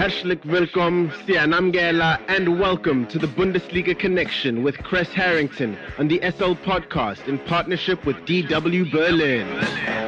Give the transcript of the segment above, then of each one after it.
Herzlich willkommen, Sianamgela, and welcome to the Bundesliga Connection with Kres Harrington on the SL Podcast in partnership with DW Berlin.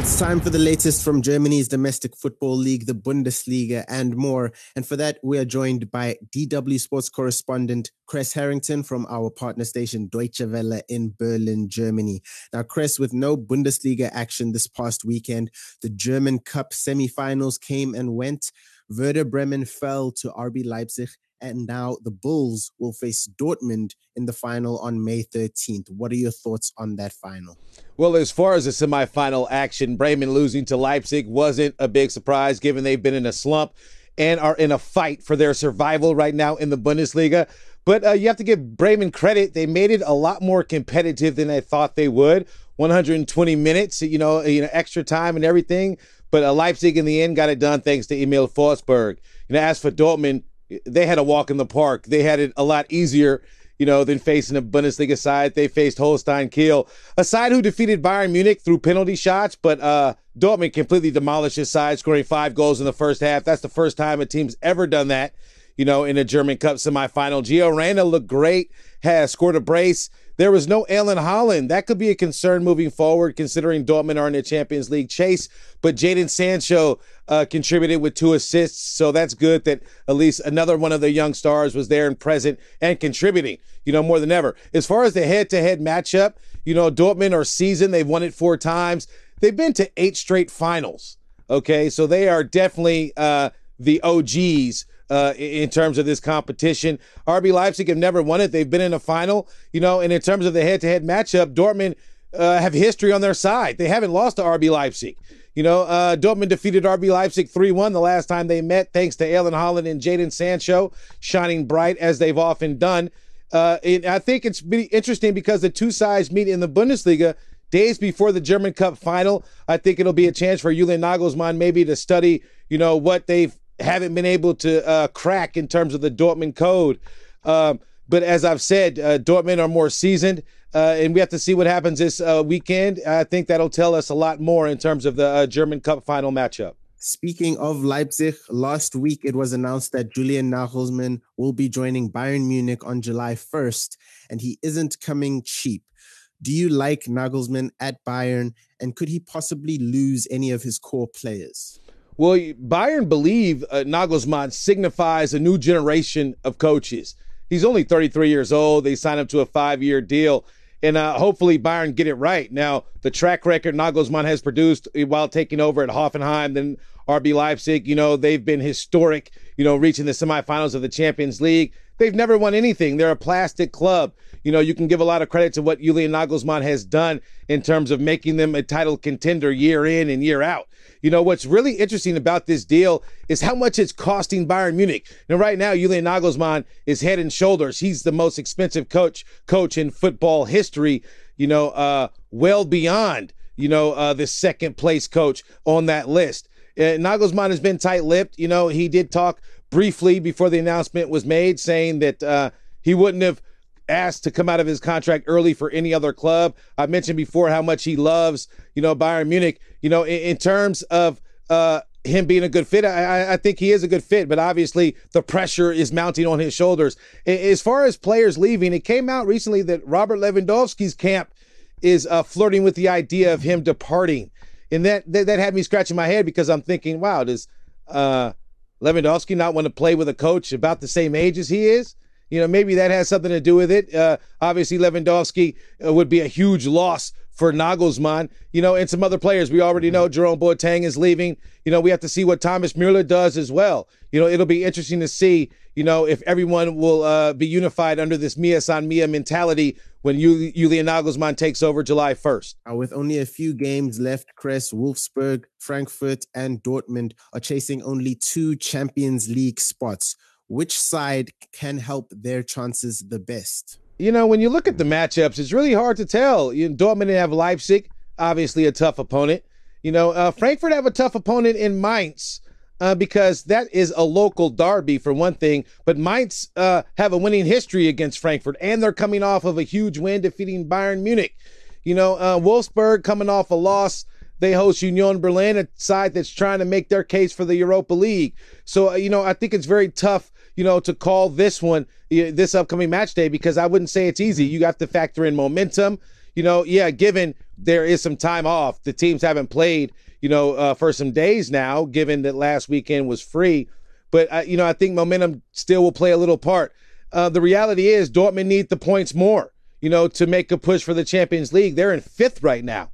It's time for the latest from Germany's domestic football league, the Bundesliga, and more. And for that, we are joined by DW Sports correspondent Kres Harrington from our partner station Deutsche Welle in Berlin, Germany. Now, Kres, with no Bundesliga action this past weekend, the German Cup semi-finals came and went. Werder Bremen fell to RB Leipzig and now the Bulls will face Dortmund in the final on May 13th. What are your thoughts on that final? Well, as far as the semifinal action, Bremen losing to Leipzig wasn't a big surprise given they've been in a slump and are in a fight for their survival right now in the Bundesliga. But uh, you have to give Bremen credit. They made it a lot more competitive than I thought they would. 120 minutes, you know, you know, extra time and everything. But uh, Leipzig in the end got it done thanks to Emil Forsberg. You know, as for Dortmund, they had a walk in the park. They had it a lot easier, you know, than facing a Bundesliga side. They faced Holstein Kiel, a side who defeated Bayern Munich through penalty shots, but uh, Dortmund completely demolished his side, scoring five goals in the first half. That's the first time a team's ever done that, you know, in a German Cup semifinal. Gio Reyna looked great, has scored a brace. There was no Erling Haaland. That could be a concern moving forward, considering Dortmund are in the Champions League chase. But Jadon Sancho uh, contributed with two assists, so that's good that at least another one of the young stars was there and present and contributing. You know more than ever. As far as the head-to-head matchup, you know Dortmund are seasoned. They've won it four times. They've been to eight straight finals. Okay, so they are definitely uh, the OGs uh, in terms of this competition. RB Leipzig have never won it. They've been in a final, you know, and in terms of the head to head matchup, Dortmund uh, have history on their side. They haven't lost to RB Leipzig. You know, uh, Dortmund defeated RB Leipzig 3 1 the last time they met, thanks to Erling Haaland and Jadon Sancho shining bright as they've often done. Uh, I think it's interesting because the two sides meet in the Bundesliga days before the German Cup final. I think it'll be a chance for Julian Nagelsmann maybe to study, you know, what they've haven't been able to uh, crack in terms of the Dortmund code. Um, but as I've said, uh, Dortmund are more seasoned, uh, and we have to see what happens this uh, weekend. I think that'll tell us a lot more in terms of the uh, German Cup final matchup. Speaking of Leipzig, last week it was announced that Julian Nagelsmann will be joining Bayern Munich on July 1st, and he isn't coming cheap. Do you like Nagelsmann at Bayern, and could he possibly lose any of his core players? Well, Bayern believe uh, Nagelsmann signifies a new generation of coaches. He's only 33 years old. They signed him to a five-year deal, and uh, hopefully Bayern get it right. Now, the track record Nagelsmann has produced while taking over at Hoffenheim, then RB Leipzig, you know, they've been historic, you know, reaching the semifinals of the Champions League. They've never won anything. They're a plastic club. You know, you can give a lot of credit to what Julian Nagelsmann has done in terms of making them a title contender year in and year out. You know, what's really interesting about this deal is how much it's costing Bayern Munich. Now, right now, Julian Nagelsmann is head and shoulders. He's the most expensive coach coach in football history. You know, uh, well beyond you know uh, the second place coach on that list. Uh, Nagelsmann has been tight-lipped. You know, he did talk briefly before the announcement was made, saying that uh, he wouldn't have asked to come out of his contract early for any other club. I mentioned before how much he loves, you know, Bayern Munich. You know, in, in terms of uh, him being a good fit, I, I, think he is a good fit, but obviously the pressure is mounting on his shoulders. As far as players leaving, it came out recently that Robert Lewandowski's camp is uh, flirting with the idea of him departing. And that, that, that had me scratching my head because I'm thinking, wow, does uh, Lewandowski not want to play with a coach about the same age as he is? You know, maybe that has something to do with it. Uh, obviously, Lewandowski uh, would be a huge loss for Nagelsmann, you know, and some other players. We already know Jerome Boateng is leaving. You know, we have to see what Thomas Mueller does as well. You know, it'll be interesting to see, you know, if everyone will uh, be unified under this Mia San Mia mentality when Julian Nagelsmann takes over July 1st. Uh, with only a few games left, Kres, Wolfsburg, Frankfurt, and Dortmund are chasing only two Champions League spots which side can help their chances the best? You know, when you look at the matchups, it's really hard to tell. You know, Dortmund have Leipzig, obviously a tough opponent. You know, uh, Frankfurt have a tough opponent in Mainz uh, because that is a local derby for one thing. But Mainz uh, have a winning history against Frankfurt, and they're coming off of a huge win defeating Bayern Munich. You know, uh, Wolfsburg coming off a loss they host Union Berlin, a side that's trying to make their case for the Europa League. So, uh, you know, I think it's very tough, you know, to call this one, this upcoming match day, because I wouldn't say it's easy. You have to factor in momentum. You know, yeah, given there is some time off, the teams haven't played, you know, uh, for some days now, given that last weekend was free. But, uh, you know, I think momentum still will play a little part. Uh, the reality is Dortmund need the points more, you know, to make a push for the Champions League. They're in fifth right now.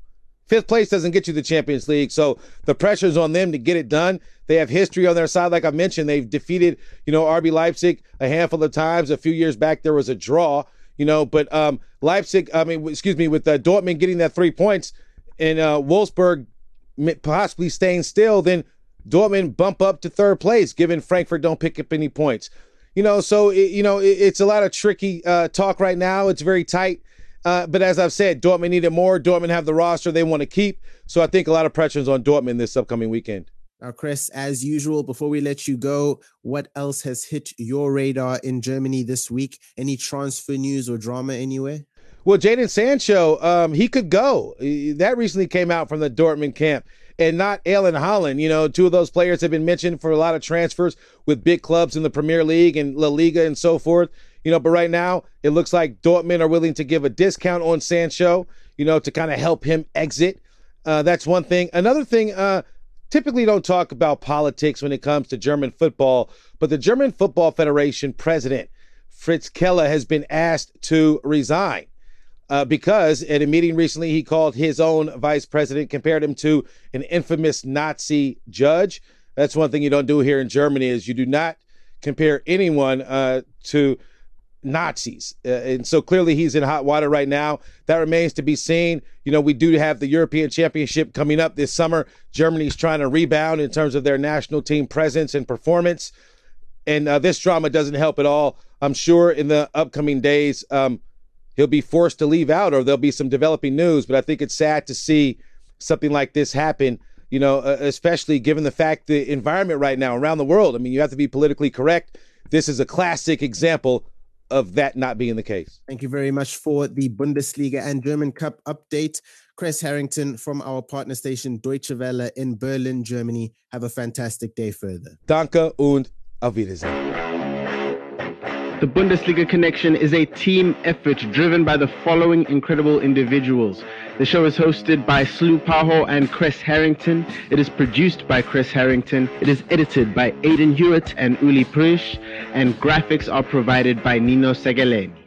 Fifth place doesn't get you the Champions League, so the pressure's on them to get it done. They have history on their side, like I mentioned. They've defeated, you know, RB Leipzig a handful of times. A few years back, there was a draw, you know, but um, Leipzig, I mean, excuse me, with uh, Dortmund getting that three points and uh, Wolfsburg possibly staying still, then Dortmund bump up to third place, given Frankfurt don't pick up any points. You know, so it, you know it, it's a lot of tricky uh, talk right now. It's very tight. Uh, but as I've said, Dortmund needed more. Dortmund have the roster they want to keep. So I think a lot of pressure is on Dortmund this upcoming weekend. Now, Kres, as usual, before we let you go, what else has hit your radar in Germany this week? Any transfer news or drama anywhere? Well, Jadon Sancho, um, he could go. That recently came out from the Dortmund camp and not Erling Haaland. You know, two of those players have been mentioned for a lot of transfers with big clubs in the Premier League and La Liga and so forth. You know, but right now it looks like Dortmund are willing to give a discount on Sancho, you know, to kind of help him exit. Uh, that's one thing. Another thing, uh, typically don't talk about politics when it comes to German football, but the German Football Federation president, Fritz Keller, has been asked to resign uh, because at a meeting recently, he called his own vice president, compared him to an infamous Nazi judge. That's one thing you don't do here in Germany is you do not compare anyone uh, to Nazis. Uh, and so clearly he's in hot water right now. That remains to be seen. You know, we do have the European Championship coming up this summer. Germany's trying to rebound in terms of their national team presence and performance. And uh, this drama doesn't help at all. I'm sure in the upcoming days, um, he'll be forced to leave out or there'll be some developing news. But I think it's sad to see something like this happen, you know, uh, especially given the fact the environment right now around the world. I mean, you have to be politically correct. This is a classic example of that not being the case. Thank you very much for the Bundesliga and German Cup update. Kres Harrington from our partner station Deutsche Welle in Berlin, Germany. Have a fantastic day further. Danke und auf Wiedersehen. The Bundesliga Connection is a team effort driven by the following incredible individuals. The show is hosted by Slu Paho and Kres Harrington. It is produced by Kres Harrington. It is edited by Aidan Hewitt and Uli Prish. And graphics are provided by Nino Segaleni.